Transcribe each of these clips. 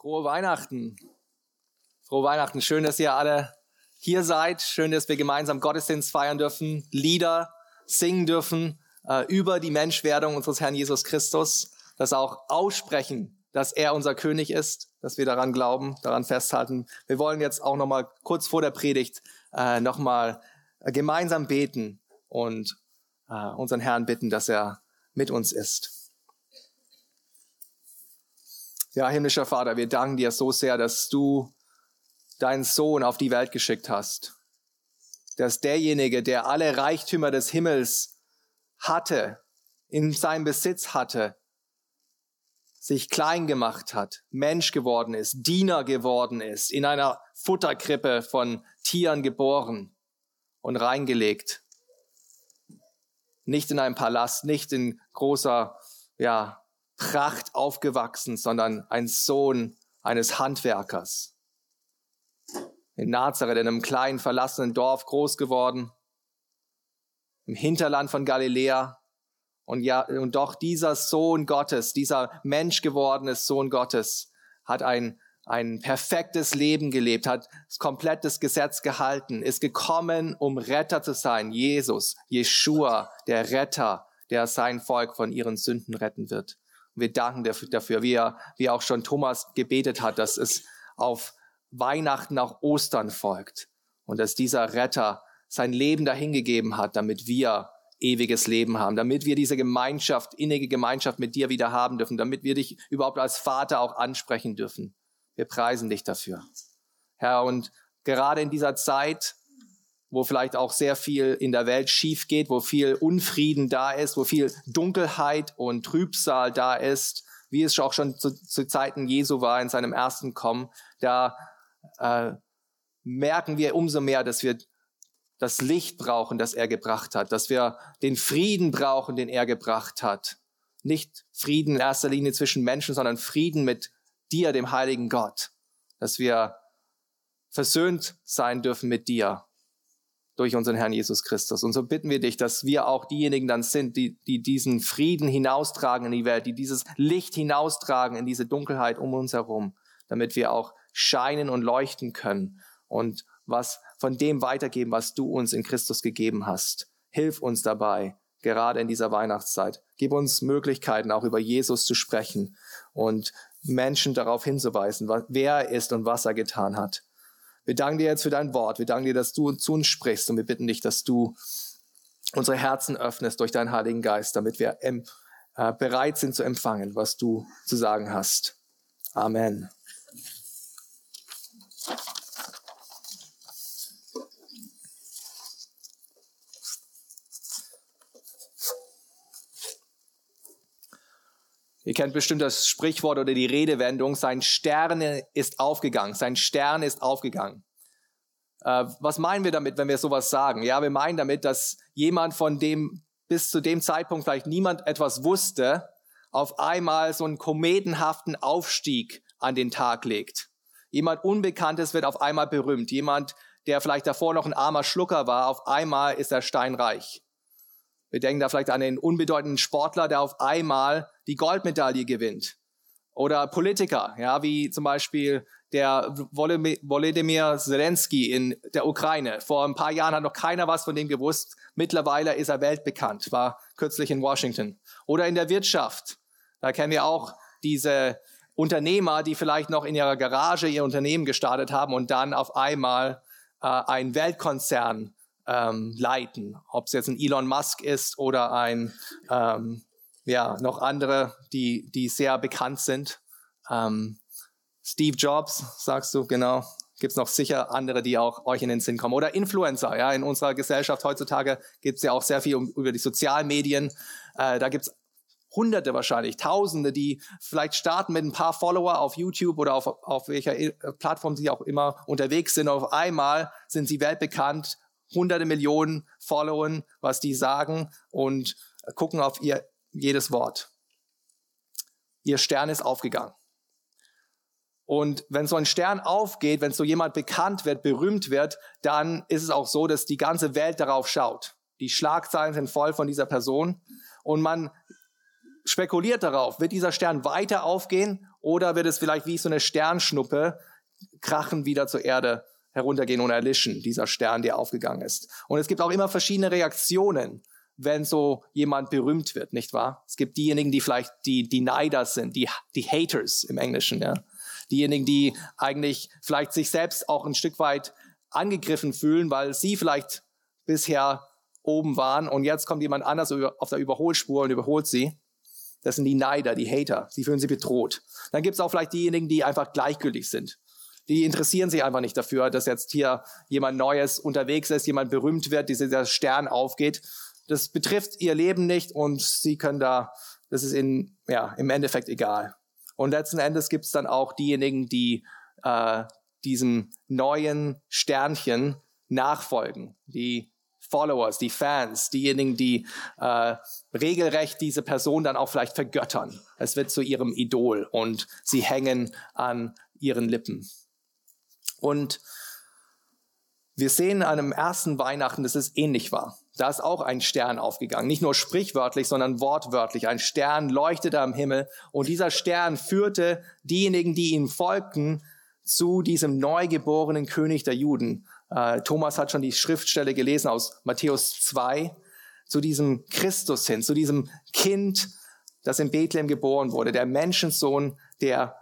Frohe Weihnachten. Frohe Weihnachten. Schön, dass ihr alle hier seid. Schön, dass wir gemeinsam Gottesdienst feiern dürfen, Lieder singen dürfen äh, über die Menschwerdung unseres Herrn Jesus Christus, das auch aussprechen, dass er unser König ist, dass wir daran glauben, daran festhalten. Wir wollen jetzt auch noch mal kurz vor der Predigt äh, noch mal äh, gemeinsam beten und äh, unseren Herrn bitten, dass er mit uns ist. Ja, himmlischer Vater, wir danken dir so sehr, dass du deinen Sohn auf die Welt geschickt hast. Dass derjenige, der alle Reichtümer des Himmels hatte, in seinem Besitz hatte, sich klein gemacht hat, Mensch geworden ist, Diener geworden ist, in einer Futterkrippe von Tieren geboren und reingelegt. Nicht in einem Palast, nicht in großer, ja, Pracht aufgewachsen, sondern ein Sohn eines Handwerkers. In Nazareth, in einem kleinen verlassenen Dorf groß geworden, im Hinterland von Galiläa. Und ja, und doch dieser Sohn Gottes, dieser menschgewordene Sohn Gottes hat ein, ein perfektes Leben gelebt, hat das komplettes Gesetz gehalten, ist gekommen, um Retter zu sein. Jesus, Jeshua, der Retter, der sein Volk von ihren Sünden retten wird. Wir danken dafür, wie, er, wie auch schon Thomas gebetet hat, dass es auf Weihnachten auch Ostern folgt und dass dieser Retter sein Leben dahingegeben hat, damit wir ewiges Leben haben, damit wir diese Gemeinschaft, innige Gemeinschaft mit dir wieder haben dürfen, damit wir dich überhaupt als Vater auch ansprechen dürfen. Wir preisen dich dafür. Herr, und gerade in dieser Zeit, wo vielleicht auch sehr viel in der Welt schief geht, wo viel Unfrieden da ist, wo viel Dunkelheit und Trübsal da ist, wie es auch schon zu, zu Zeiten Jesu war in seinem ersten Kommen, da äh, merken wir umso mehr, dass wir das Licht brauchen, das er gebracht hat, dass wir den Frieden brauchen, den er gebracht hat. Nicht Frieden in erster Linie zwischen Menschen, sondern Frieden mit dir, dem heiligen Gott, dass wir versöhnt sein dürfen mit dir durch unseren Herrn Jesus Christus. Und so bitten wir dich, dass wir auch diejenigen dann sind, die, die diesen Frieden hinaustragen in die Welt, die dieses Licht hinaustragen in diese Dunkelheit um uns herum, damit wir auch scheinen und leuchten können und was von dem weitergeben, was du uns in Christus gegeben hast. Hilf uns dabei, gerade in dieser Weihnachtszeit. Gib uns Möglichkeiten, auch über Jesus zu sprechen und Menschen darauf hinzuweisen, wer er ist und was er getan hat. Wir danken dir jetzt für dein Wort. Wir danken dir, dass du zu uns sprichst und wir bitten dich, dass du unsere Herzen öffnest durch deinen Heiligen Geist, damit wir äh, bereit sind zu empfangen, was du zu sagen hast. Amen. Ihr kennt bestimmt das Sprichwort oder die Redewendung, sein Stern ist aufgegangen, sein Stern ist aufgegangen. Äh, was meinen wir damit, wenn wir sowas sagen? Ja, wir meinen damit, dass jemand, von dem bis zu dem Zeitpunkt vielleicht niemand etwas wusste, auf einmal so einen kometenhaften Aufstieg an den Tag legt. Jemand Unbekanntes wird auf einmal berühmt. Jemand, der vielleicht davor noch ein armer Schlucker war, auf einmal ist er steinreich. Wir denken da vielleicht an den unbedeutenden Sportler, der auf einmal die Goldmedaille gewinnt. Oder Politiker, ja, wie zum Beispiel der Volodymyr Zelensky in der Ukraine. Vor ein paar Jahren hat noch keiner was von dem gewusst. Mittlerweile ist er weltbekannt, war kürzlich in Washington. Oder in der Wirtschaft. Da kennen wir auch diese Unternehmer, die vielleicht noch in ihrer Garage ihr Unternehmen gestartet haben und dann auf einmal äh, ein Weltkonzern ähm, leiten. Ob es jetzt ein Elon Musk ist oder ein, ähm, ja, noch andere, die, die sehr bekannt sind. Ähm, Steve Jobs, sagst du, genau. Gibt es noch sicher andere, die auch euch in den Sinn kommen. Oder Influencer, ja. In unserer Gesellschaft heutzutage gibt es ja auch sehr viel um, über die Sozialmedien. Äh, da gibt es Hunderte wahrscheinlich, Tausende, die vielleicht starten mit ein paar Follower auf YouTube oder auf, auf welcher äh, Plattform sie auch immer unterwegs sind. Auf einmal sind sie weltbekannt, hunderte Millionen Followern, was die sagen und gucken auf ihr jedes Wort. Ihr Stern ist aufgegangen. Und wenn so ein Stern aufgeht, wenn so jemand bekannt wird, berühmt wird, dann ist es auch so, dass die ganze Welt darauf schaut. Die Schlagzeilen sind voll von dieser Person und man spekuliert darauf, wird dieser Stern weiter aufgehen oder wird es vielleicht wie so eine Sternschnuppe krachen wieder zur Erde heruntergehen und erlischen, dieser Stern, der aufgegangen ist. Und es gibt auch immer verschiedene Reaktionen, wenn so jemand berühmt wird, nicht wahr? Es gibt diejenigen, die vielleicht die, die Neider sind, die, die Haters im Englischen, ja. Diejenigen, die eigentlich vielleicht sich selbst auch ein Stück weit angegriffen fühlen, weil sie vielleicht bisher oben waren und jetzt kommt jemand anders auf der Überholspur und überholt sie. Das sind die Neider, die Hater. Sie fühlen sich bedroht. Dann gibt es auch vielleicht diejenigen, die einfach gleichgültig sind. Die interessieren sich einfach nicht dafür, dass jetzt hier jemand Neues unterwegs ist, jemand berühmt wird, dieser Stern aufgeht. Das betrifft ihr Leben nicht und sie können da, das ist ihnen ja, im Endeffekt egal. Und letzten Endes gibt es dann auch diejenigen, die äh, diesem neuen Sternchen nachfolgen, die Followers, die Fans, diejenigen, die äh, regelrecht diese Person dann auch vielleicht vergöttern. Es wird zu ihrem Idol und sie hängen an ihren Lippen. Und wir sehen an dem ersten Weihnachten, dass es ähnlich war. Da ist auch ein Stern aufgegangen. Nicht nur sprichwörtlich, sondern wortwörtlich. Ein Stern leuchtete am Himmel und dieser Stern führte diejenigen, die ihm folgten, zu diesem neugeborenen König der Juden. Äh, Thomas hat schon die Schriftstelle gelesen aus Matthäus 2, zu diesem Christus hin, zu diesem Kind, das in Bethlehem geboren wurde, der Menschensohn, der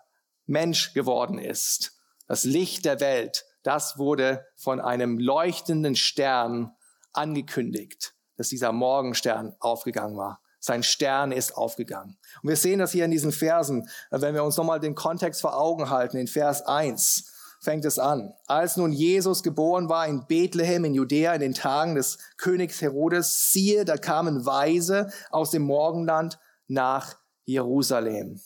Mensch geworden ist. Das Licht der Welt, das wurde von einem leuchtenden Stern angekündigt, dass dieser Morgenstern aufgegangen war. Sein Stern ist aufgegangen. Und wir sehen das hier in diesen Versen, wenn wir uns nochmal den Kontext vor Augen halten, in Vers 1 fängt es an. Als nun Jesus geboren war in Bethlehem in Judäa in den Tagen des Königs Herodes, siehe, da kamen Weise aus dem Morgenland nach Jerusalem.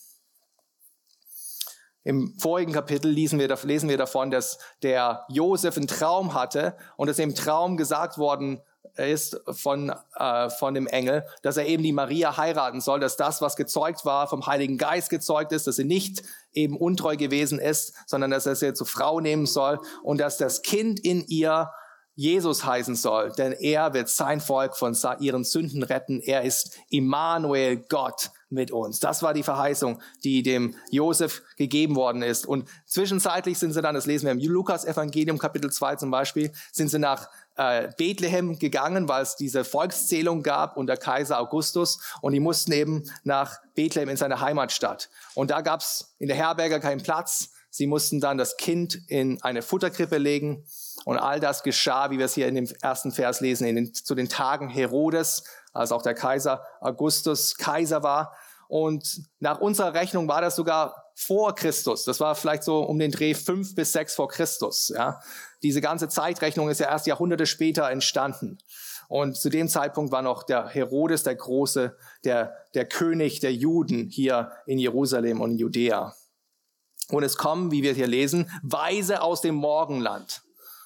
Im vorigen Kapitel lesen wir, lesen wir davon, dass der Josef einen Traum hatte und es im Traum gesagt worden ist von, äh, von dem Engel, dass er eben die Maria heiraten soll, dass das, was gezeugt war, vom Heiligen Geist gezeugt ist, dass sie nicht eben untreu gewesen ist, sondern dass er sie zur Frau nehmen soll und dass das Kind in ihr Jesus heißen soll, denn er wird sein Volk von ihren Sünden retten. Er ist Immanuel, Gott mit uns. Das war die Verheißung, die dem Josef gegeben worden ist. Und zwischenzeitlich sind sie dann, das lesen wir im Lukas Evangelium Kapitel 2 zum Beispiel, sind sie nach äh, Bethlehem gegangen, weil es diese Volkszählung gab unter Kaiser Augustus und die mussten eben nach Bethlehem in seine Heimatstadt. Und da gab es in der Herberge keinen Platz. Sie mussten dann das Kind in eine Futterkrippe legen und all das geschah, wie wir es hier in dem ersten Vers lesen, den, zu den Tagen Herodes, als auch der Kaiser Augustus Kaiser war. Und nach unserer Rechnung war das sogar vor Christus. Das war vielleicht so um den Dreh fünf bis sechs vor Christus. Ja. Diese ganze Zeitrechnung ist ja erst Jahrhunderte später entstanden. Und zu dem Zeitpunkt war noch der Herodes der Große, der, der König der Juden hier in Jerusalem und in Judäa. Und es kommen, wie wir hier lesen, Weise aus dem Morgenland.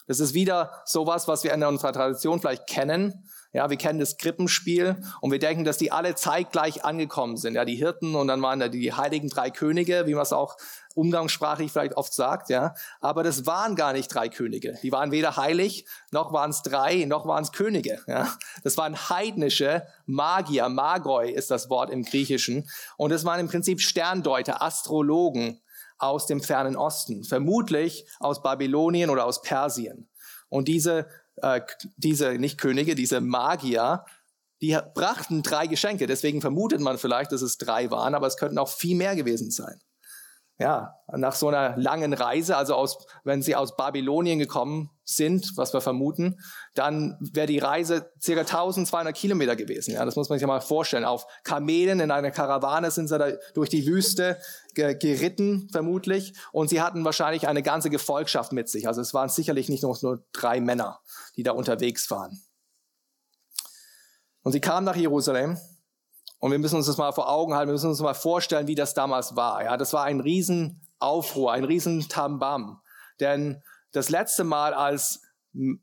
Das ist wieder sowas, was wir in unserer Tradition vielleicht kennen. Ja, wir kennen das Krippenspiel und wir denken, dass die alle zeitgleich angekommen sind. Ja, die Hirten und dann waren da die heiligen drei Könige, wie man es auch umgangssprachlich vielleicht oft sagt, ja. Aber das waren gar nicht drei Könige. Die waren weder heilig, noch waren es drei, noch waren es Könige, ja. Das waren heidnische Magier. Magoi ist das Wort im Griechischen. Und das waren im Prinzip Sterndeuter, Astrologen aus dem fernen Osten. Vermutlich aus Babylonien oder aus Persien. Und diese äh, diese, nicht Könige, diese Magier, die brachten drei Geschenke. Deswegen vermutet man vielleicht, dass es drei waren, aber es könnten auch viel mehr gewesen sein. Ja, nach so einer langen Reise, also aus, wenn sie aus Babylonien gekommen sind, was wir vermuten, dann wäre die Reise circa 1200 Kilometer gewesen. Ja, das muss man sich mal vorstellen. Auf Kamelen in einer Karawane sind sie da durch die Wüste geritten, vermutlich. Und sie hatten wahrscheinlich eine ganze Gefolgschaft mit sich. Also es waren sicherlich nicht nur, nur drei Männer, die da unterwegs waren. Und sie kamen nach Jerusalem und wir müssen uns das mal vor Augen halten, wir müssen uns mal vorstellen, wie das damals war. Ja, das war ein Riesenaufruhr, ein Riesentambam. Denn das letzte Mal, als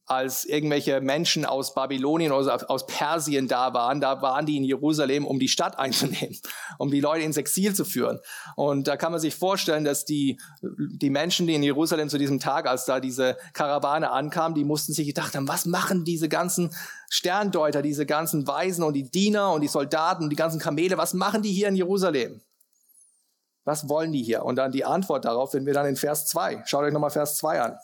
als irgendwelche Menschen aus Babylonien oder aus Persien da waren, da waren die in Jerusalem, um die Stadt einzunehmen, um die Leute ins Exil zu führen. Und da kann man sich vorstellen, dass die, die Menschen, die in Jerusalem zu diesem Tag, als da diese Karawane ankam, die mussten sich gedacht haben, was machen diese ganzen Sterndeuter, diese ganzen Weisen und die Diener und die Soldaten und die ganzen Kamele, was machen die hier in Jerusalem? Was wollen die hier? Und dann die Antwort darauf finden wir dann in Vers 2. Schaut euch nochmal Vers 2 an.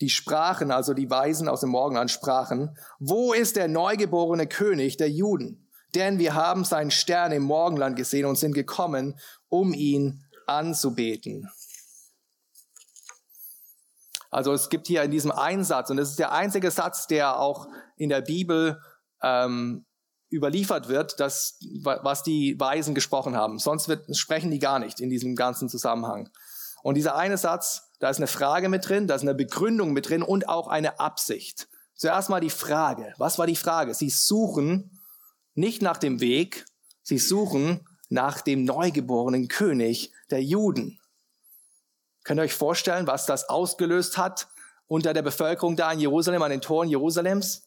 Die sprachen, also die Weisen aus dem Morgenland sprachen, wo ist der neugeborene König der Juden? Denn wir haben seinen Stern im Morgenland gesehen und sind gekommen, um ihn anzubeten. Also es gibt hier in diesem Einsatz, und das ist der einzige Satz, der auch in der Bibel ähm, überliefert wird, das, was die Weisen gesprochen haben. Sonst wird, sprechen die gar nicht in diesem ganzen Zusammenhang. Und dieser eine Satz, da ist eine Frage mit drin, da ist eine Begründung mit drin und auch eine Absicht. Zuerst mal die Frage. Was war die Frage? Sie suchen nicht nach dem Weg, sie suchen nach dem neugeborenen König der Juden. Könnt ihr euch vorstellen, was das ausgelöst hat unter der Bevölkerung da in Jerusalem, an den Toren Jerusalems?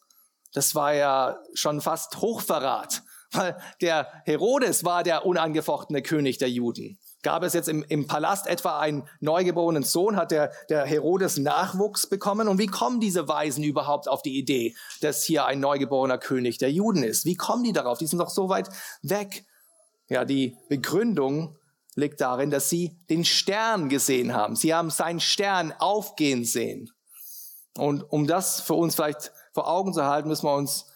Das war ja schon fast Hochverrat, weil der Herodes war der unangefochtene König der Juden. Gab es jetzt im, im Palast etwa einen neugeborenen Sohn, hat der, der Herodes Nachwuchs bekommen? Und wie kommen diese Weisen überhaupt auf die Idee, dass hier ein neugeborener König der Juden ist? Wie kommen die darauf? Die sind doch so weit weg. Ja, die Begründung liegt darin, dass sie den Stern gesehen haben. Sie haben seinen Stern aufgehen sehen. Und um das für uns vielleicht vor Augen zu halten, müssen wir uns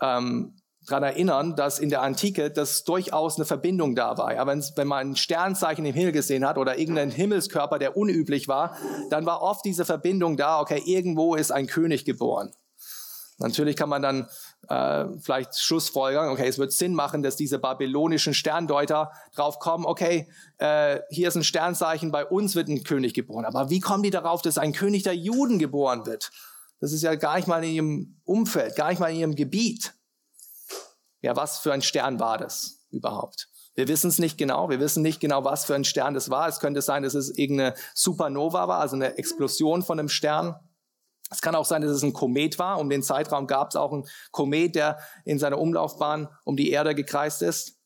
ähm, daran erinnern, dass in der Antike das durchaus eine Verbindung da war. Aber wenn man ein Sternzeichen im Himmel gesehen hat oder irgendeinen Himmelskörper, der unüblich war, dann war oft diese Verbindung da, okay, irgendwo ist ein König geboren. Natürlich kann man dann äh, vielleicht Schlussfolgern, okay, es wird Sinn machen, dass diese babylonischen Sterndeuter drauf kommen, okay, äh, hier ist ein Sternzeichen, bei uns wird ein König geboren. Aber wie kommen die darauf, dass ein König der Juden geboren wird? Das ist ja gar nicht mal in ihrem Umfeld, gar nicht mal in ihrem Gebiet. Ja, was für ein Stern war das überhaupt? Wir wissen es nicht genau. Wir wissen nicht genau, was für ein Stern das war. Es könnte sein, dass es irgendeine Supernova war, also eine Explosion von einem Stern. Es kann auch sein, dass es ein Komet war. Um den Zeitraum gab es auch einen Komet, der in seiner Umlaufbahn um die Erde gekreist ist.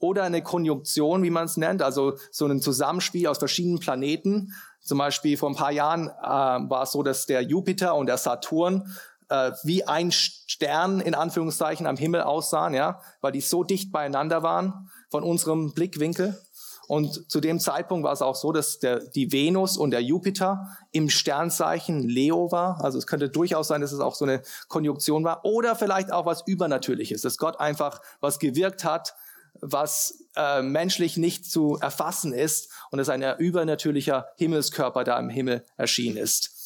Oder eine Konjunktion, wie man es nennt, also so ein Zusammenspiel aus verschiedenen Planeten. Zum Beispiel vor ein paar Jahren äh, war es so, dass der Jupiter und der Saturn äh, wie ein Stern in Anführungszeichen am Himmel aussahen, ja, weil die so dicht beieinander waren von unserem Blickwinkel. Und zu dem Zeitpunkt war es auch so, dass der, die Venus und der Jupiter im Sternzeichen Leo war. Also es könnte durchaus sein, dass es auch so eine Konjunktion war. Oder vielleicht auch was Übernatürliches, dass Gott einfach was gewirkt hat, was äh, menschlich nicht zu erfassen ist und dass ein übernatürlicher Himmelskörper da im Himmel erschienen ist.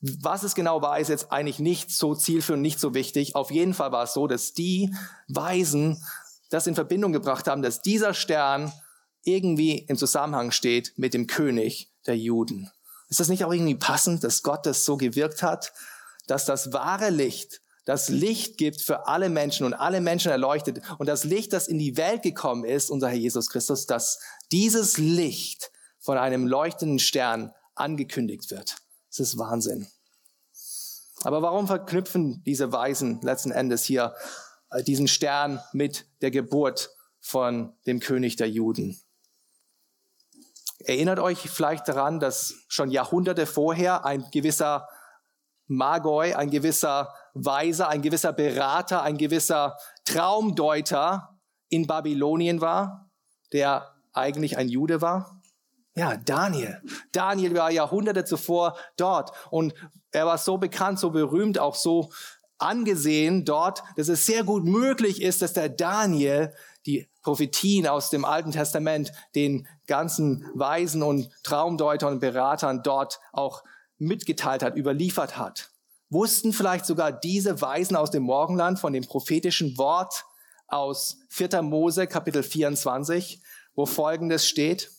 Was es genau war, ist jetzt eigentlich nicht so zielführend, nicht so wichtig. Auf jeden Fall war es so, dass die Weisen das in Verbindung gebracht haben, dass dieser Stern irgendwie im Zusammenhang steht mit dem König der Juden. Ist das nicht auch irgendwie passend, dass Gott das so gewirkt hat, dass das wahre Licht, das Licht gibt für alle Menschen und alle Menschen erleuchtet und das Licht, das in die Welt gekommen ist, unser Herr Jesus Christus, dass dieses Licht von einem leuchtenden Stern angekündigt wird. Das ist Wahnsinn. Aber warum verknüpfen diese Weisen letzten Endes hier äh, diesen Stern mit der Geburt von dem König der Juden? Erinnert euch vielleicht daran, dass schon Jahrhunderte vorher ein gewisser Magoi, ein gewisser Weiser, ein gewisser Berater, ein gewisser Traumdeuter in Babylonien war, der eigentlich ein Jude war? Ja, Daniel. Daniel war Jahrhunderte zuvor dort und er war so bekannt, so berühmt, auch so angesehen dort, dass es sehr gut möglich ist, dass der Daniel die Prophetien aus dem Alten Testament den ganzen Weisen und Traumdeutern und Beratern dort auch mitgeteilt hat, überliefert hat. Wussten vielleicht sogar diese Weisen aus dem Morgenland von dem prophetischen Wort aus 4. Mose Kapitel 24, wo folgendes steht.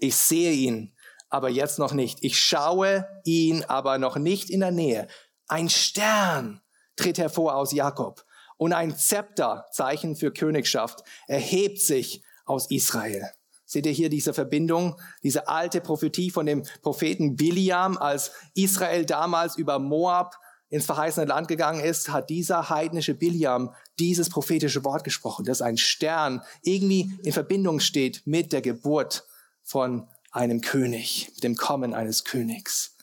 Ich sehe ihn, aber jetzt noch nicht. Ich schaue ihn, aber noch nicht in der Nähe. Ein Stern tritt hervor aus Jakob und ein Zepter, Zeichen für Königschaft, erhebt sich aus Israel. Seht ihr hier diese Verbindung, diese alte Prophetie von dem Propheten Biliam, als Israel damals über Moab ins verheißene Land gegangen ist, hat dieser heidnische Biliam dieses prophetische Wort gesprochen, dass ein Stern irgendwie in Verbindung steht mit der Geburt von einem König, dem Kommen eines Königs.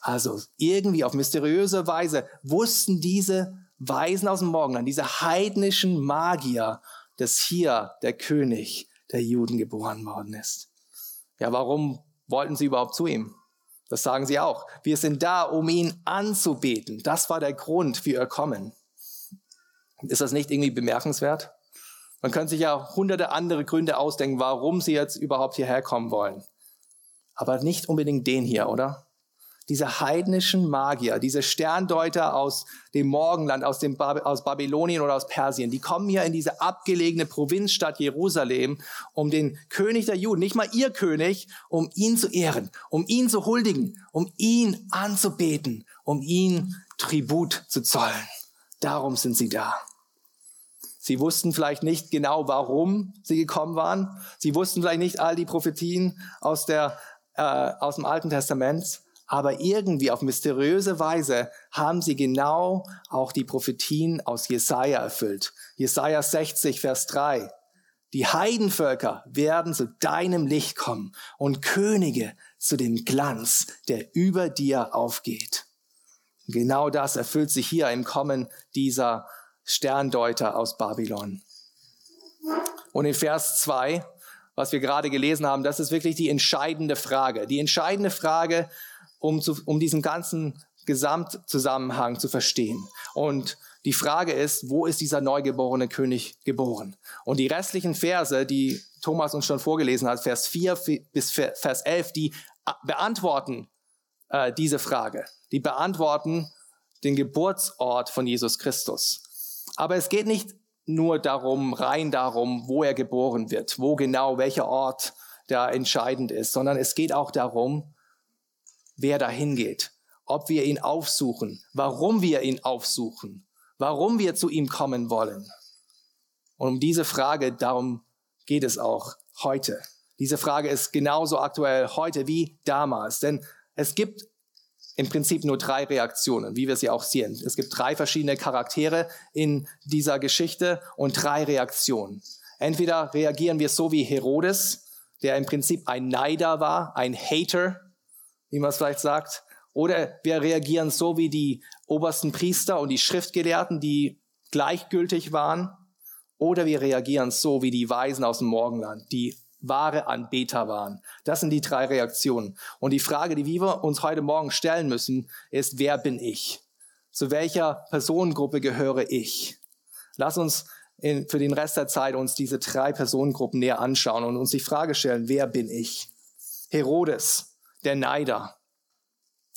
Also irgendwie auf mysteriöse Weise wussten diese Weisen aus dem Morgenland, diese heidnischen Magier, dass hier der König der Juden geboren worden ist. Ja, warum wollten sie überhaupt zu ihm? Das sagen sie auch. Wir sind da, um ihn anzubeten. Das war der Grund für ihr Kommen. Ist das nicht irgendwie bemerkenswert? Man könnte sich ja hunderte andere Gründe ausdenken, warum sie jetzt überhaupt hierher kommen wollen. Aber nicht unbedingt den hier, oder? Diese heidnischen Magier, diese Sterndeuter aus dem Morgenland, aus, dem Bab aus Babylonien oder aus Persien, die kommen hier in diese abgelegene Provinzstadt Jerusalem, um den König der Juden, nicht mal ihr König, um ihn zu ehren, um ihn zu huldigen, um ihn anzubeten, um ihn Tribut zu zollen. Darum sind sie da. Sie wussten vielleicht nicht genau, warum sie gekommen waren. Sie wussten vielleicht nicht all die Prophetien aus, der, äh, aus dem Alten Testament. Aber irgendwie auf mysteriöse Weise haben sie genau auch die Prophetien aus Jesaja erfüllt. Jesaja 60, Vers 3. Die Heidenvölker werden zu deinem Licht kommen und Könige zu dem Glanz, der über dir aufgeht. Genau das erfüllt sich hier im Kommen dieser Sterndeuter aus Babylon. Und in Vers 2, was wir gerade gelesen haben, das ist wirklich die entscheidende Frage. Die entscheidende Frage, um, zu, um diesen ganzen Gesamtzusammenhang zu verstehen. Und die Frage ist, wo ist dieser neugeborene König geboren? Und die restlichen Verse, die Thomas uns schon vorgelesen hat, Vers 4 bis Vers 11, die beantworten äh, diese Frage. Die beantworten den Geburtsort von Jesus Christus. Aber es geht nicht nur darum, rein darum, wo er geboren wird, wo genau, welcher Ort da entscheidend ist, sondern es geht auch darum, wer dahin geht, ob wir ihn aufsuchen, warum wir ihn aufsuchen, warum wir zu ihm kommen wollen. Und um diese Frage, darum geht es auch heute. Diese Frage ist genauso aktuell heute wie damals, denn es gibt im Prinzip nur drei Reaktionen, wie wir sie auch sehen. Es gibt drei verschiedene Charaktere in dieser Geschichte und drei Reaktionen. Entweder reagieren wir so wie Herodes, der im Prinzip ein Neider war, ein Hater, wie man es vielleicht sagt, oder wir reagieren so wie die obersten Priester und die Schriftgelehrten, die gleichgültig waren, oder wir reagieren so wie die Weisen aus dem Morgenland, die wahre Anbeter waren. Das sind die drei Reaktionen. Und die Frage, die wir uns heute Morgen stellen müssen, ist, wer bin ich? Zu welcher Personengruppe gehöre ich? Lass uns in, für den Rest der Zeit uns diese drei Personengruppen näher anschauen und uns die Frage stellen, wer bin ich? Herodes, der Neider.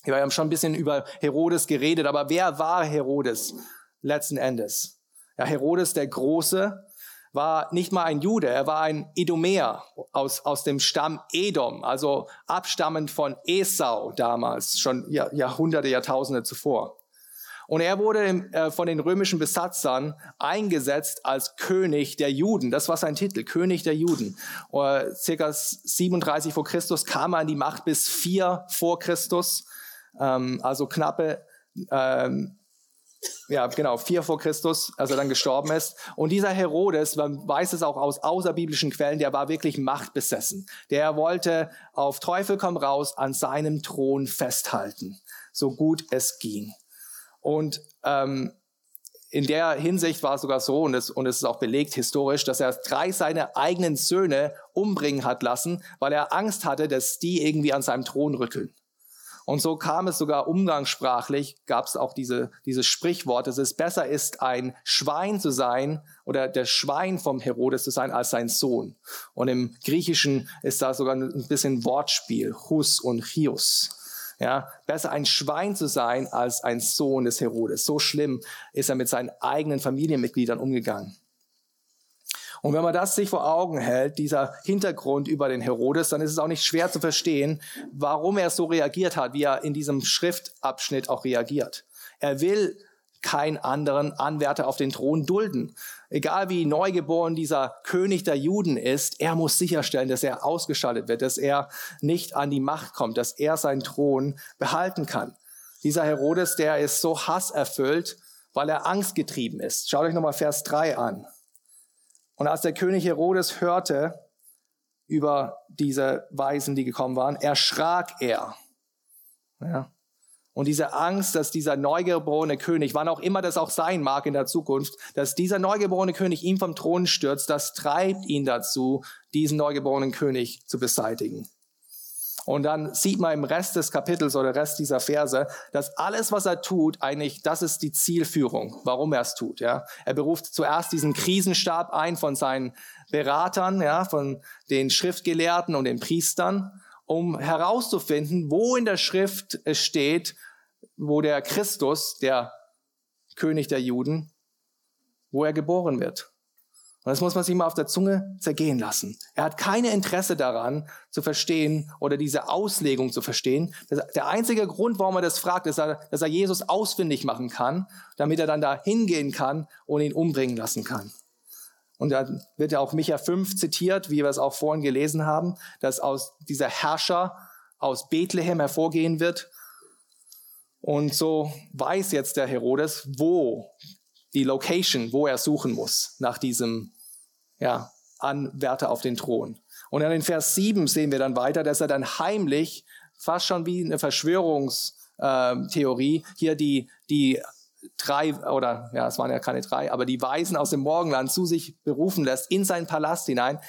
Wir haben schon ein bisschen über Herodes geredet, aber wer war Herodes letzten Endes? Ja, Herodes der Große war nicht mal ein Jude, er war ein Edomäer aus, aus dem Stamm Edom, also abstammend von Esau damals, schon Jahrhunderte, Jahrtausende zuvor. Und er wurde äh, von den römischen Besatzern eingesetzt als König der Juden. Das war sein Titel, König der Juden. Uh, circa 37 vor Christus kam er an die Macht bis 4 vor Christus, ähm, also knappe ähm, ja, genau, vier vor Christus, als er dann gestorben ist. Und dieser Herodes, man weiß es auch aus außerbiblischen Quellen, der war wirklich machtbesessen. Der wollte auf Teufel komm raus an seinem Thron festhalten, so gut es ging. Und ähm, in der Hinsicht war es sogar so, und es, und es ist auch belegt historisch, dass er drei seiner eigenen Söhne umbringen hat lassen, weil er Angst hatte, dass die irgendwie an seinem Thron rütteln. Und so kam es sogar umgangssprachlich, gab es auch diese, dieses Sprichwort, dass es besser ist, ein Schwein zu sein oder der Schwein vom Herodes zu sein als sein Sohn. Und im Griechischen ist da sogar ein bisschen Wortspiel, Hus und Chius. Ja, besser ein Schwein zu sein als ein Sohn des Herodes. So schlimm ist er mit seinen eigenen Familienmitgliedern umgegangen. Und wenn man das sich vor Augen hält, dieser Hintergrund über den Herodes, dann ist es auch nicht schwer zu verstehen, warum er so reagiert hat, wie er in diesem Schriftabschnitt auch reagiert. Er will keinen anderen Anwärter auf den Thron dulden. Egal wie neugeboren dieser König der Juden ist, er muss sicherstellen, dass er ausgeschaltet wird, dass er nicht an die Macht kommt, dass er seinen Thron behalten kann. Dieser Herodes, der ist so hasserfüllt, weil er angstgetrieben ist. Schaut euch nochmal Vers 3 an. Und als der König Herodes hörte über diese Weisen, die gekommen waren, erschrak er. Ja. Und diese Angst, dass dieser neugeborene König, wann auch immer das auch sein mag in der Zukunft, dass dieser neugeborene König ihm vom Thron stürzt, das treibt ihn dazu, diesen neugeborenen König zu beseitigen. Und dann sieht man im Rest des Kapitels oder Rest dieser Verse, dass alles, was er tut, eigentlich, das ist die Zielführung, warum er es tut. Ja, er beruft zuerst diesen Krisenstab ein von seinen Beratern, ja, von den Schriftgelehrten und den Priestern, um herauszufinden, wo in der Schrift es steht, wo der Christus, der König der Juden, wo er geboren wird. Und das muss man sich mal auf der Zunge zergehen lassen. Er hat keine Interesse daran zu verstehen oder diese Auslegung zu verstehen. Der einzige Grund, warum er das fragt, ist, dass er Jesus ausfindig machen kann, damit er dann da hingehen kann und ihn umbringen lassen kann. Und da wird ja auch Micha 5 zitiert, wie wir es auch vorhin gelesen haben, dass aus dieser Herrscher aus Bethlehem hervorgehen wird und so weiß jetzt der Herodes, wo die Location, wo er suchen muss nach diesem ja, Anwärter auf den Thron. Und in Vers 7 sehen wir dann weiter, dass er dann heimlich, fast schon wie eine Verschwörungstheorie, hier die, die drei, oder ja, es waren ja keine drei, aber die Weisen aus dem Morgenland zu sich berufen lässt, in seinen Palast hinein,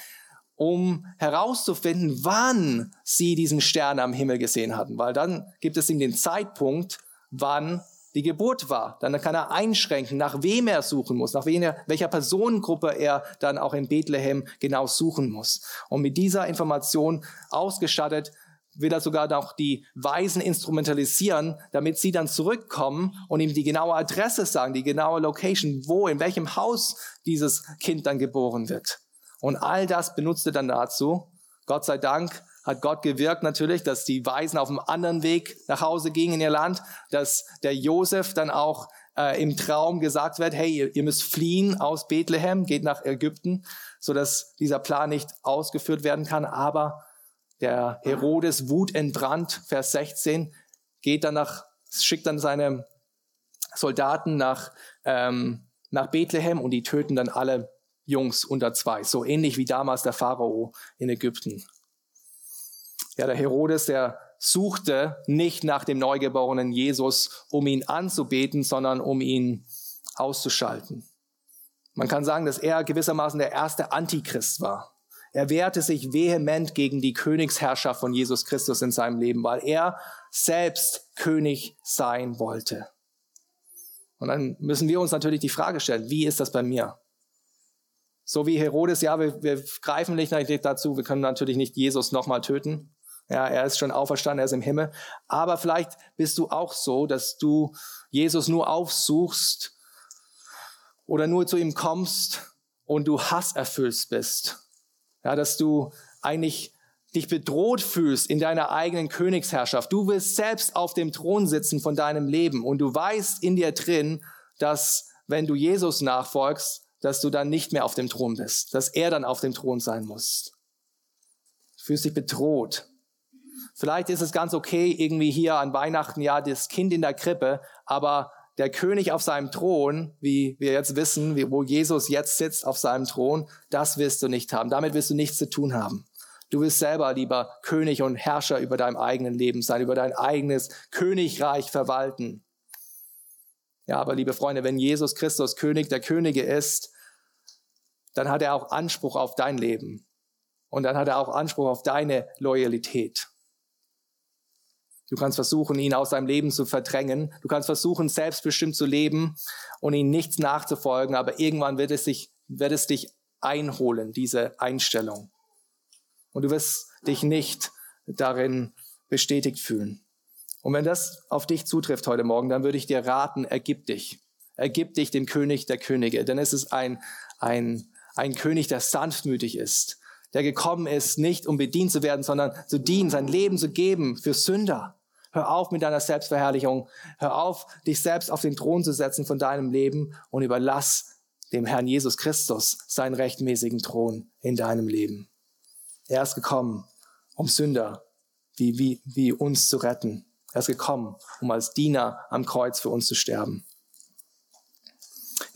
um herauszufinden, wann sie diesen Stern am Himmel gesehen hatten. Weil dann gibt es ihm den Zeitpunkt, wann die Geburt war. Dann kann er einschränken, nach wem er suchen muss, nach welcher Personengruppe er dann auch in Bethlehem genau suchen muss. Und mit dieser Information ausgestattet will er sogar noch die Weisen instrumentalisieren, damit sie dann zurückkommen und ihm die genaue Adresse sagen, die genaue Location, wo, in welchem Haus dieses Kind dann geboren wird. Und all das benutzt er dann dazu. Gott sei Dank hat Gott gewirkt natürlich, dass die Weisen auf einem anderen Weg nach Hause gingen in ihr Land, dass der Josef dann auch äh, im Traum gesagt wird, hey, ihr, ihr, müsst fliehen aus Bethlehem, geht nach Ägypten, so dass dieser Plan nicht ausgeführt werden kann. Aber der Herodes Wut entbrannt, Vers 16, geht dann nach, schickt dann seine Soldaten nach, ähm, nach Bethlehem und die töten dann alle Jungs unter zwei. So ähnlich wie damals der Pharao in Ägypten. Ja, der Herodes, der suchte nicht nach dem neugeborenen Jesus, um ihn anzubeten, sondern um ihn auszuschalten. Man kann sagen, dass er gewissermaßen der erste Antichrist war. Er wehrte sich vehement gegen die Königsherrschaft von Jesus Christus in seinem Leben, weil er selbst König sein wollte. Und dann müssen wir uns natürlich die Frage stellen, wie ist das bei mir? So wie Herodes, ja, wir, wir greifen nicht dazu, wir können natürlich nicht Jesus nochmal töten. Ja, er ist schon auferstanden, er ist im Himmel. Aber vielleicht bist du auch so, dass du Jesus nur aufsuchst oder nur zu ihm kommst und du hasserfüllt bist. Ja, dass du eigentlich dich bedroht fühlst in deiner eigenen Königsherrschaft. Du willst selbst auf dem Thron sitzen von deinem Leben und du weißt in dir drin, dass wenn du Jesus nachfolgst, dass du dann nicht mehr auf dem Thron bist, dass er dann auf dem Thron sein muss. Du fühlst dich bedroht. Vielleicht ist es ganz okay, irgendwie hier an Weihnachten, ja, das Kind in der Krippe, aber der König auf seinem Thron, wie wir jetzt wissen, wo Jesus jetzt sitzt auf seinem Thron, das wirst du nicht haben. Damit wirst du nichts zu tun haben. Du wirst selber lieber König und Herrscher über deinem eigenen Leben sein, über dein eigenes Königreich verwalten. Ja, aber liebe Freunde, wenn Jesus Christus König der Könige ist, dann hat er auch Anspruch auf dein Leben. Und dann hat er auch Anspruch auf deine Loyalität. Du kannst versuchen, ihn aus deinem Leben zu verdrängen. Du kannst versuchen, selbstbestimmt zu leben und ihm nichts nachzufolgen, aber irgendwann wird es, sich, wird es dich einholen, diese Einstellung. Und du wirst dich nicht darin bestätigt fühlen. Und wenn das auf dich zutrifft heute Morgen, dann würde ich dir raten, ergib dich. Ergib dich dem König der Könige. Denn es ist ein, ein, ein König, der sanftmütig ist, der gekommen ist, nicht um bedient zu werden, sondern zu dienen, sein Leben zu geben für Sünder. Hör auf mit deiner Selbstverherrlichung. Hör auf, dich selbst auf den Thron zu setzen von deinem Leben und überlass dem Herrn Jesus Christus seinen rechtmäßigen Thron in deinem Leben. Er ist gekommen, um Sünder wie, wie, wie uns zu retten. Er ist gekommen, um als Diener am Kreuz für uns zu sterben.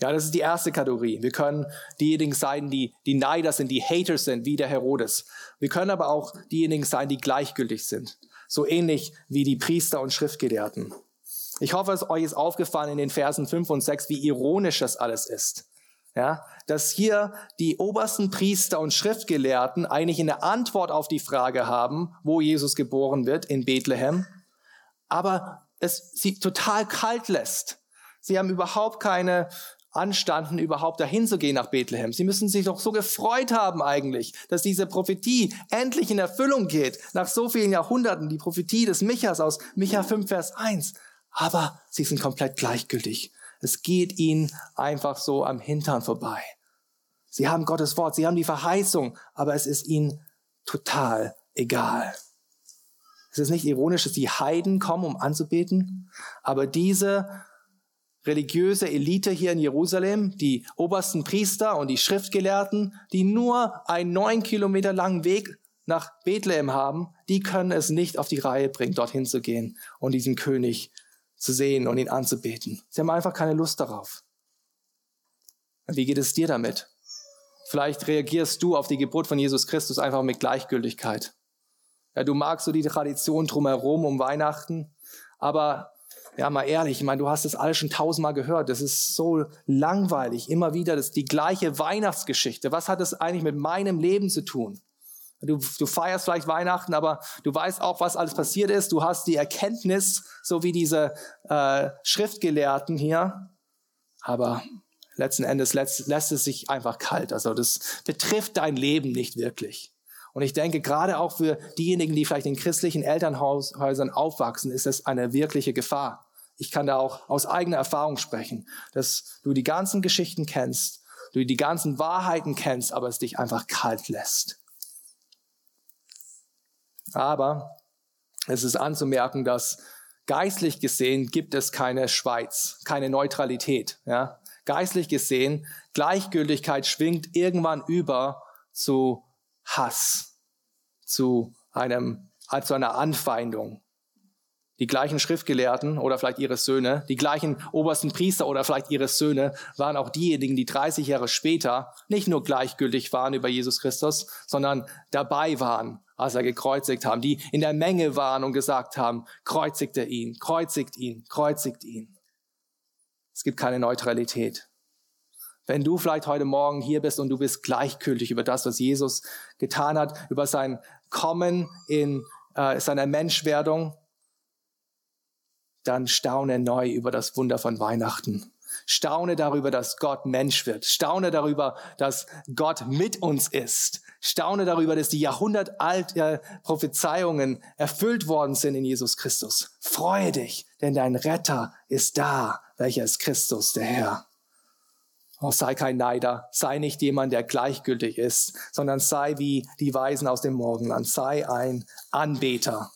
Ja, das ist die erste Kategorie. Wir können diejenigen sein, die, die Neider sind, die Haters sind, wie der Herodes. Wir können aber auch diejenigen sein, die gleichgültig sind so ähnlich wie die Priester und Schriftgelehrten. Ich hoffe, es euch ist aufgefallen in den Versen 5 und 6, wie ironisch das alles ist. Ja, dass hier die obersten Priester und Schriftgelehrten eigentlich eine Antwort auf die Frage haben, wo Jesus geboren wird, in Bethlehem, aber es sie total kalt lässt. Sie haben überhaupt keine anstanden, überhaupt dahin zu gehen nach Bethlehem. Sie müssen sich doch so gefreut haben eigentlich, dass diese Prophetie endlich in Erfüllung geht, nach so vielen Jahrhunderten, die Prophetie des Michas aus Micha 5, Vers 1. Aber sie sind komplett gleichgültig. Es geht ihnen einfach so am Hintern vorbei. Sie haben Gottes Wort, sie haben die Verheißung, aber es ist ihnen total egal. Es ist nicht ironisch, dass die Heiden kommen, um anzubeten, aber diese religiöse Elite hier in Jerusalem, die obersten Priester und die Schriftgelehrten, die nur einen neun Kilometer langen Weg nach Bethlehem haben, die können es nicht auf die Reihe bringen, dorthin zu gehen und diesen König zu sehen und ihn anzubeten. Sie haben einfach keine Lust darauf. Wie geht es dir damit? Vielleicht reagierst du auf die Geburt von Jesus Christus einfach mit Gleichgültigkeit. Ja, du magst so die Tradition drumherum um Weihnachten, aber ja, mal ehrlich, ich meine, du hast das alles schon tausendmal gehört. Das ist so langweilig. Immer wieder das die gleiche Weihnachtsgeschichte. Was hat das eigentlich mit meinem Leben zu tun? Du, du feierst vielleicht Weihnachten, aber du weißt auch, was alles passiert ist. Du hast die Erkenntnis, so wie diese äh, Schriftgelehrten hier. Aber letzten Endes lässt, lässt es sich einfach kalt. Also das betrifft dein Leben nicht wirklich. Und ich denke, gerade auch für diejenigen, die vielleicht in christlichen Elternhäusern aufwachsen, ist es eine wirkliche Gefahr. Ich kann da auch aus eigener Erfahrung sprechen, dass du die ganzen Geschichten kennst, du die ganzen Wahrheiten kennst, aber es dich einfach kalt lässt. Aber es ist anzumerken, dass geistlich gesehen gibt es keine Schweiz, keine Neutralität. Ja? Geistlich gesehen, Gleichgültigkeit schwingt irgendwann über zu Hass, zu einem, zu einer Anfeindung. Die gleichen Schriftgelehrten oder vielleicht ihre Söhne, die gleichen obersten Priester oder vielleicht ihre Söhne waren auch diejenigen, die 30 Jahre später nicht nur gleichgültig waren über Jesus Christus, sondern dabei waren, als er gekreuzigt haben, die in der Menge waren und gesagt haben, kreuzigt er ihn, kreuzigt ihn, kreuzigt ihn. Es gibt keine Neutralität. Wenn du vielleicht heute Morgen hier bist und du bist gleichgültig über das, was Jesus getan hat, über sein Kommen in äh, seiner Menschwerdung, dann staune neu über das Wunder von Weihnachten. Staune darüber, dass Gott Mensch wird. Staune darüber, dass Gott mit uns ist. Staune darüber, dass die jahrhundertalte Prophezeiungen erfüllt worden sind in Jesus Christus. Freue dich, denn dein Retter ist da, welcher ist Christus, der Herr. Oh, sei kein Neider, sei nicht jemand, der gleichgültig ist, sondern sei wie die Weisen aus dem Morgenland, sei ein Anbeter.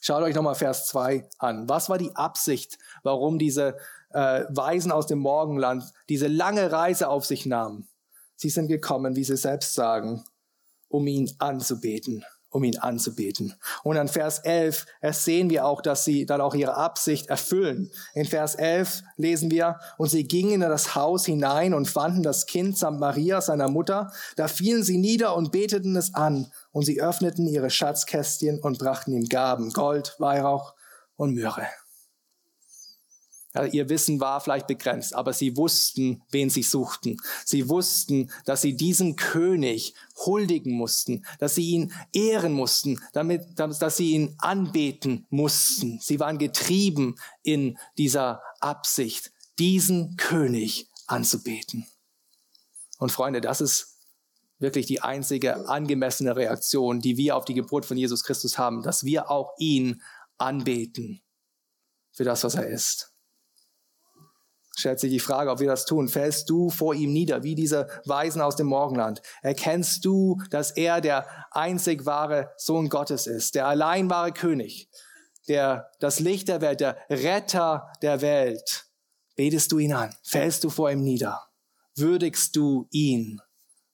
Schaut euch nochmal Vers 2 an. Was war die Absicht, warum diese äh, Weisen aus dem Morgenland diese lange Reise auf sich nahmen? Sie sind gekommen, wie sie selbst sagen, um ihn anzubeten um ihn anzubeten. Und an Vers 11 sehen wir auch, dass sie dann auch ihre Absicht erfüllen. In Vers 11 lesen wir, und sie gingen in das Haus hinein und fanden das Kind samt Maria, seiner Mutter. Da fielen sie nieder und beteten es an. Und sie öffneten ihre Schatzkästchen und brachten ihm Gaben, Gold, Weihrauch und Myrrhe. Ihr Wissen war vielleicht begrenzt, aber sie wussten, wen sie suchten. Sie wussten, dass sie diesen König huldigen mussten, dass sie ihn ehren mussten, damit, dass sie ihn anbeten mussten. Sie waren getrieben in dieser Absicht, diesen König anzubeten. Und Freunde, das ist wirklich die einzige angemessene Reaktion, die wir auf die Geburt von Jesus Christus haben, dass wir auch ihn anbeten für das, was er ist stellt sich die Frage, ob wir das tun. Fällst du vor ihm nieder, wie diese Weisen aus dem Morgenland? Erkennst du, dass er der einzig wahre Sohn Gottes ist, der allein wahre König, der das Licht der Welt, der Retter der Welt? Betest du ihn an? Fällst du vor ihm nieder? Würdigst du ihn,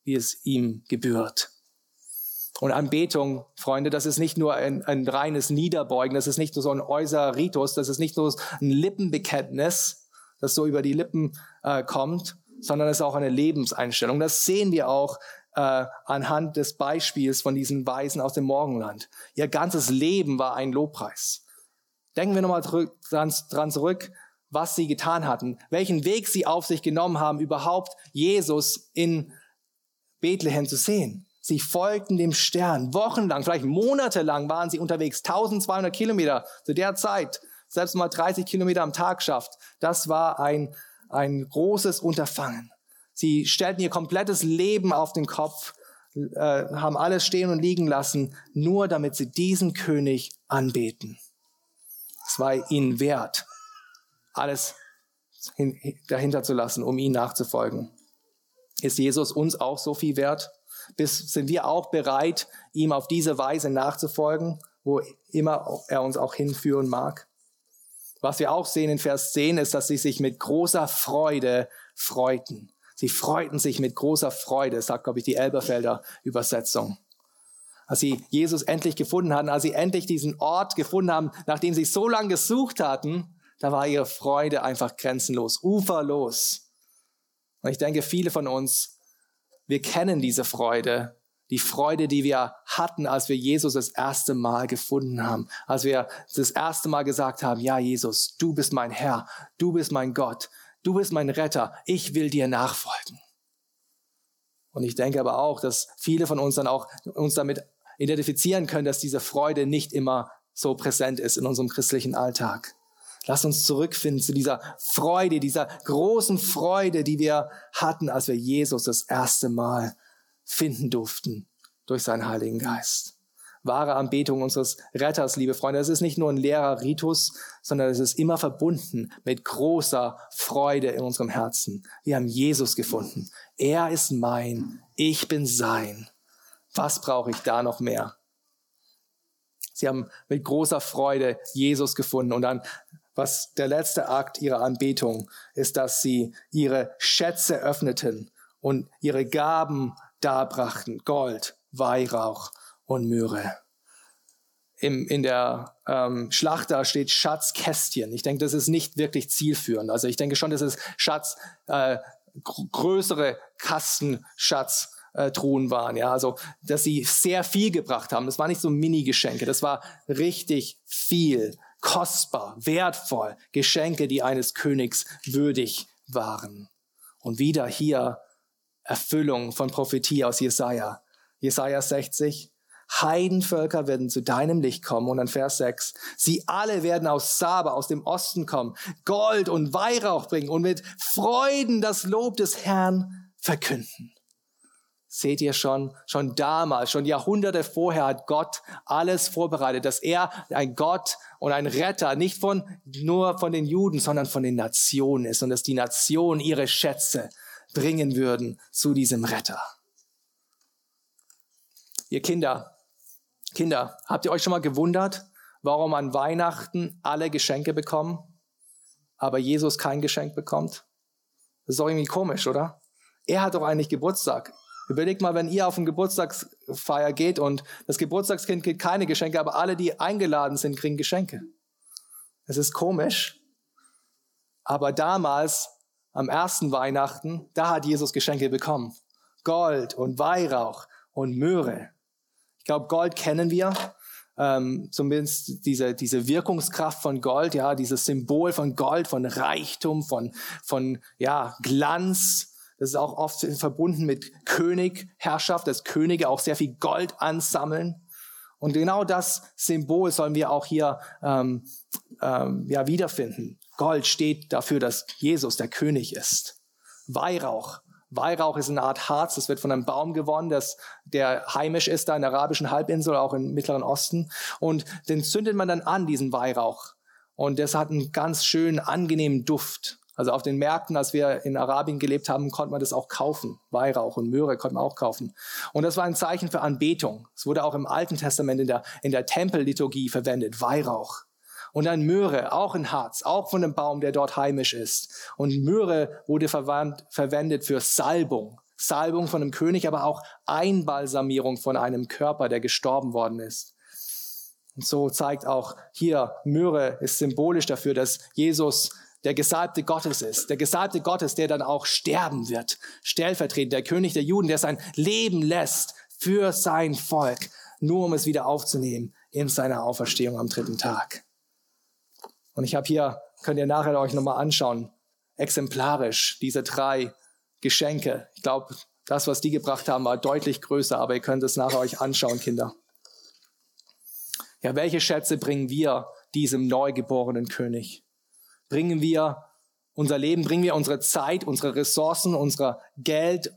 wie es ihm gebührt? Und Anbetung, Freunde, das ist nicht nur ein, ein reines Niederbeugen, das ist nicht nur so ein äußerer Ritus, das ist nicht nur ein Lippenbekenntnis, das so über die Lippen äh, kommt, sondern es ist auch eine Lebenseinstellung. Das sehen wir auch äh, anhand des Beispiels von diesen Weisen aus dem Morgenland. Ihr ganzes Leben war ein Lobpreis. Denken wir nochmal dran, dran zurück, was sie getan hatten, welchen Weg sie auf sich genommen haben, überhaupt Jesus in Bethlehem zu sehen. Sie folgten dem Stern. Wochenlang, vielleicht monatelang waren sie unterwegs. 1200 Kilometer zu der Zeit. Selbst mal 30 Kilometer am Tag schafft. Das war ein, ein großes Unterfangen. Sie stellten ihr komplettes Leben auf den Kopf, äh, haben alles stehen und liegen lassen, nur damit sie diesen König anbeten. Es war ihnen wert, alles hin, dahinter zu lassen, um ihm nachzufolgen. Ist Jesus uns auch so viel wert? Bis, sind wir auch bereit, ihm auf diese Weise nachzufolgen, wo immer er uns auch hinführen mag? Was wir auch sehen in Vers 10 ist, dass sie sich mit großer Freude freuten. Sie freuten sich mit großer Freude, sagt, glaube ich, die Elberfelder Übersetzung. Als sie Jesus endlich gefunden hatten, als sie endlich diesen Ort gefunden haben, nachdem sie so lange gesucht hatten, da war ihre Freude einfach grenzenlos, uferlos. Und ich denke, viele von uns, wir kennen diese Freude, die Freude, die wir hatten, als wir Jesus das erste Mal gefunden haben, als wir das erste Mal gesagt haben, ja Jesus, du bist mein Herr, du bist mein Gott, du bist mein Retter, ich will dir nachfolgen. Und ich denke aber auch, dass viele von uns dann auch uns damit identifizieren können, dass diese Freude nicht immer so präsent ist in unserem christlichen Alltag. Lass uns zurückfinden zu dieser Freude, dieser großen Freude, die wir hatten, als wir Jesus das erste Mal finden durften durch seinen Heiligen Geist. Wahre Anbetung unseres Retters, liebe Freunde, das ist nicht nur ein leerer Ritus, sondern es ist immer verbunden mit großer Freude in unserem Herzen. Wir haben Jesus gefunden. Er ist mein, ich bin sein. Was brauche ich da noch mehr? Sie haben mit großer Freude Jesus gefunden. Und dann, was der letzte Akt ihrer Anbetung ist, dass sie ihre Schätze öffneten und ihre Gaben darbrachten. Gold, Weihrauch und Myrrhe. Im, in der ähm, Schlachter steht Schatzkästchen. Ich denke, das ist nicht wirklich zielführend. Also ich denke schon, das ist Schatz, äh, größere Kastenschatz äh, Truhen waren. Ja, also dass sie sehr viel gebracht haben. Das war nicht so Mini-Geschenke, das war richtig viel, kostbar, wertvoll. Geschenke, die eines Königs würdig waren. Und wieder hier Erfüllung von Prophetie aus Jesaja. Jesaja 60. Heidenvölker werden zu deinem Licht kommen. Und dann Vers 6. Sie alle werden aus Saba, aus dem Osten kommen, Gold und Weihrauch bringen und mit Freuden das Lob des Herrn verkünden. Seht ihr schon, schon damals, schon Jahrhunderte vorher hat Gott alles vorbereitet, dass er ein Gott und ein Retter nicht von, nur von den Juden, sondern von den Nationen ist und dass die Nationen ihre Schätze bringen würden zu diesem Retter. Ihr Kinder, Kinder, habt ihr euch schon mal gewundert, warum an Weihnachten alle Geschenke bekommen, aber Jesus kein Geschenk bekommt? Das ist doch irgendwie komisch, oder? Er hat doch eigentlich Geburtstag. Überlegt mal, wenn ihr auf eine Geburtstagsfeier geht und das Geburtstagskind kriegt keine Geschenke, aber alle, die eingeladen sind, kriegen Geschenke. Es ist komisch. Aber damals, am ersten Weihnachten, da hat Jesus Geschenke bekommen. Gold und Weihrauch und Möhre. Ich glaube, Gold kennen wir. Ähm, zumindest diese, diese Wirkungskraft von Gold, ja, dieses Symbol von Gold, von Reichtum, von, von ja, Glanz, das ist auch oft verbunden mit Königherrschaft, dass Könige auch sehr viel Gold ansammeln. Und genau das Symbol sollen wir auch hier ähm, ähm, ja, wiederfinden. Gold steht dafür, dass Jesus der König ist. Weihrauch. Weihrauch ist eine Art Harz, das wird von einem Baum gewonnen, das, der heimisch ist da in der arabischen Halbinsel, auch im Mittleren Osten. Und den zündet man dann an, diesen Weihrauch. Und das hat einen ganz schönen, angenehmen Duft. Also auf den Märkten, als wir in Arabien gelebt haben, konnte man das auch kaufen. Weihrauch und Möhre konnte man auch kaufen. Und das war ein Zeichen für Anbetung. Es wurde auch im Alten Testament in der, in der Tempelliturgie verwendet. Weihrauch. Und dann Möhre, auch in Harz, auch von einem Baum, der dort heimisch ist. Und Möhre wurde verwandt, verwendet für Salbung. Salbung von einem König, aber auch Einbalsamierung von einem Körper, der gestorben worden ist. Und so zeigt auch hier, Möhre ist symbolisch dafür, dass Jesus der Gesalbte Gottes ist. Der Gesalbte Gottes, der dann auch sterben wird. Stellvertretend, der König der Juden, der sein Leben lässt für sein Volk, nur um es wieder aufzunehmen in seiner Auferstehung am dritten Tag. Und ich habe hier, könnt ihr nachher euch nochmal anschauen, exemplarisch diese drei Geschenke. Ich glaube, das, was die gebracht haben, war deutlich größer, aber ihr könnt es nachher euch anschauen, Kinder. Ja, welche Schätze bringen wir diesem neugeborenen König? Bringen wir unser Leben, bringen wir unsere Zeit, unsere Ressourcen, unser Geld,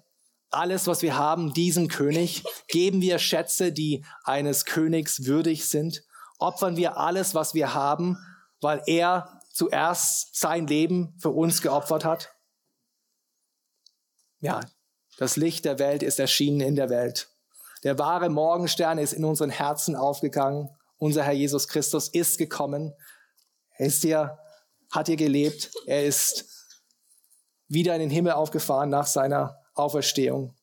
alles, was wir haben, diesem König? Geben wir Schätze, die eines Königs würdig sind? Opfern wir alles, was wir haben, weil er zuerst sein Leben für uns geopfert hat? Ja, das Licht der Welt ist erschienen in der Welt. Der wahre Morgenstern ist in unseren Herzen aufgegangen. Unser Herr Jesus Christus ist gekommen. Er ist hier, hat hier gelebt. Er ist wieder in den Himmel aufgefahren nach seiner Auferstehung.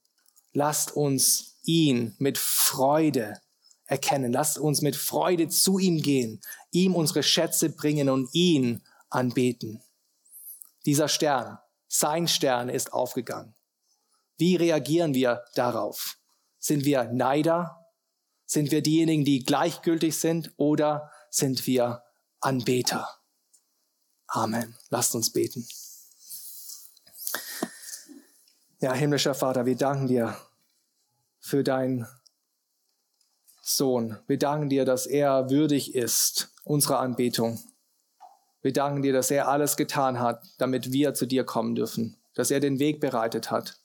Lasst uns ihn mit Freude erkennen. Lasst uns mit Freude zu ihm gehen, ihm unsere Schätze bringen und ihn anbeten. Dieser Stern, sein Stern ist aufgegangen. Wie reagieren wir darauf? Sind wir Neider? Sind wir diejenigen, die gleichgültig sind oder sind wir Anbeter? Amen. Lasst uns beten. Ja, himmlischer Vater, wir danken dir für deinen Sohn. Wir danken dir, dass er würdig ist unserer Anbetung. Wir danken dir, dass er alles getan hat, damit wir zu dir kommen dürfen, dass er den Weg bereitet hat.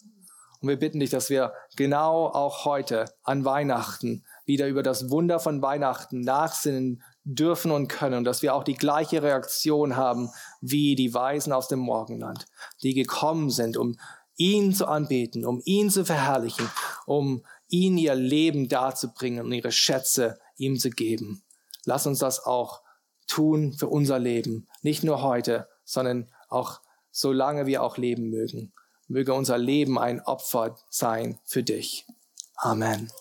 Und wir bitten dich, dass wir genau auch heute an Weihnachten wieder über das Wunder von Weihnachten nachsinnen dürfen und können dass wir auch die gleiche Reaktion haben wie die Weisen aus dem Morgenland, die gekommen sind, um ihn zu anbeten, um ihn zu verherrlichen, um ihn ihr Leben darzubringen und ihre Schätze ihm zu geben. Lass uns das auch tun für unser Leben, nicht nur heute, sondern auch solange wir auch leben mögen. Möge unser Leben ein Opfer sein für dich. Amen.